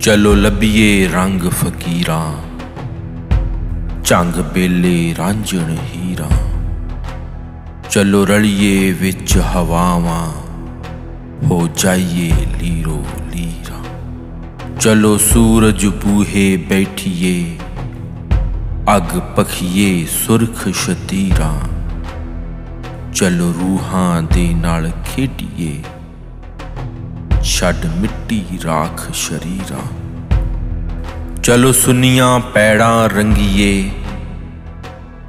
चलो लबिए रंग फकीर चंग बेले रांझण हीर। चलो रलिए विच हवावा, हो जाइए लीरो लीर। चलो सूरज बूहे बैठिए, अग पखिए सुरख शतीर। चलो रूहां दे नाल खेडिए ਛੱਡ ਮਿੱਟੀ ਰਾਖ ਸ਼ਰੀਰਾਂ। ਚਲੋ ਸੁਨੀਆਂ ਪੈੜਾਂ ਰੰਗੀਏ,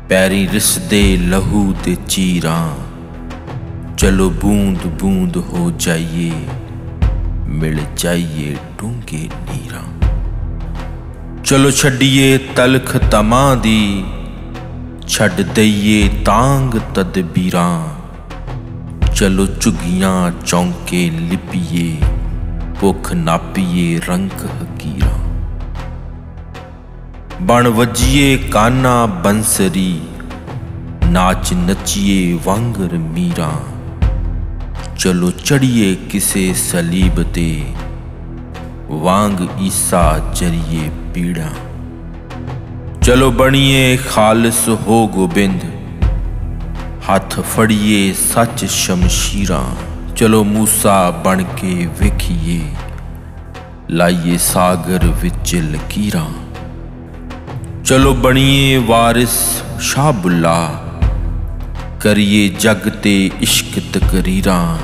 ਪੈਰੀ ਰਿਸਦੇ ਲਹੂ ਤੇ ਚੀਰਾਂ। ਚਲੋ ਬੂੰਦ ਬੂੰਦ ਹੋ ਜਾਈਏ, ਮਿਲ ਜਾਈਏ ਡੂੰਗੇ ਨੀਰਾਂ। ਚਲੋ ਛੱਡੀਏ ਤਲਖ ਤਮਾਂ ਦੀ, ਛੱਡ ਦਈਏ ਤਾਂਗ ਤਦਬੀਰਾਂ। चलो चुगियाँ चौंके लिपिए, भुख नापिए रंग हकीर। बण वजिए काना बंसरी, नाच नचिए वांगर मीरा। चलो चढ़िए किसे सलीब ते, वांग ईसा चरिए पीड़ा। चलो बनिए खालस हो गोबिंद ਹੱਥ ਫੜੀਏ ਸੱਚ ਸ਼ਮਸ਼ੀਰਾਂ। ਚਲੋ ਮੂਸਾ ਬਣ ਕੇ ਵੇਖੀਏ, ਲਾਈਏ ਸਾਗਰ ਵਿੱਚ ਲਕੀਰਾਂ। ਚਲੋ ਬਣੀਏ ਵਾਰਿਸ ਸ਼ਾਹਬੁੱਲਾ, ਕਰੀਏ ਜਗ ਤੇ ਇਸ਼ਕ ਤਕਰੀਰਾਂ।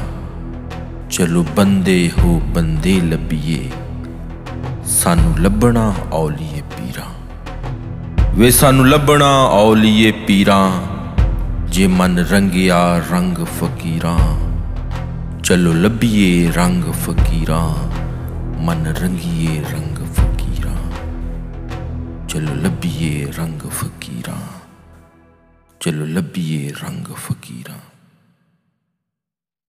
ਚਲੋ ਬੰਦੇ ਹੋ ਬੰਦੇ ਲੱਭੀਏ, ਸਾਨੂੰ ਲੱਭਣਾ ਔਲੀਏ ਪੀਰਾਂ। ਵੇ ਸਾਨੂੰ ਲੱਭਣਾ ਔਲੀਏ ਪੀਰਾਂ। जे मन रंगिया रंग फकीरा। चलो लबिए रंग फकीरा। मन रंगिए रंग फकीरा। चलो लबिए रंग फकीरा। चलो लबिए रंग फकीरा।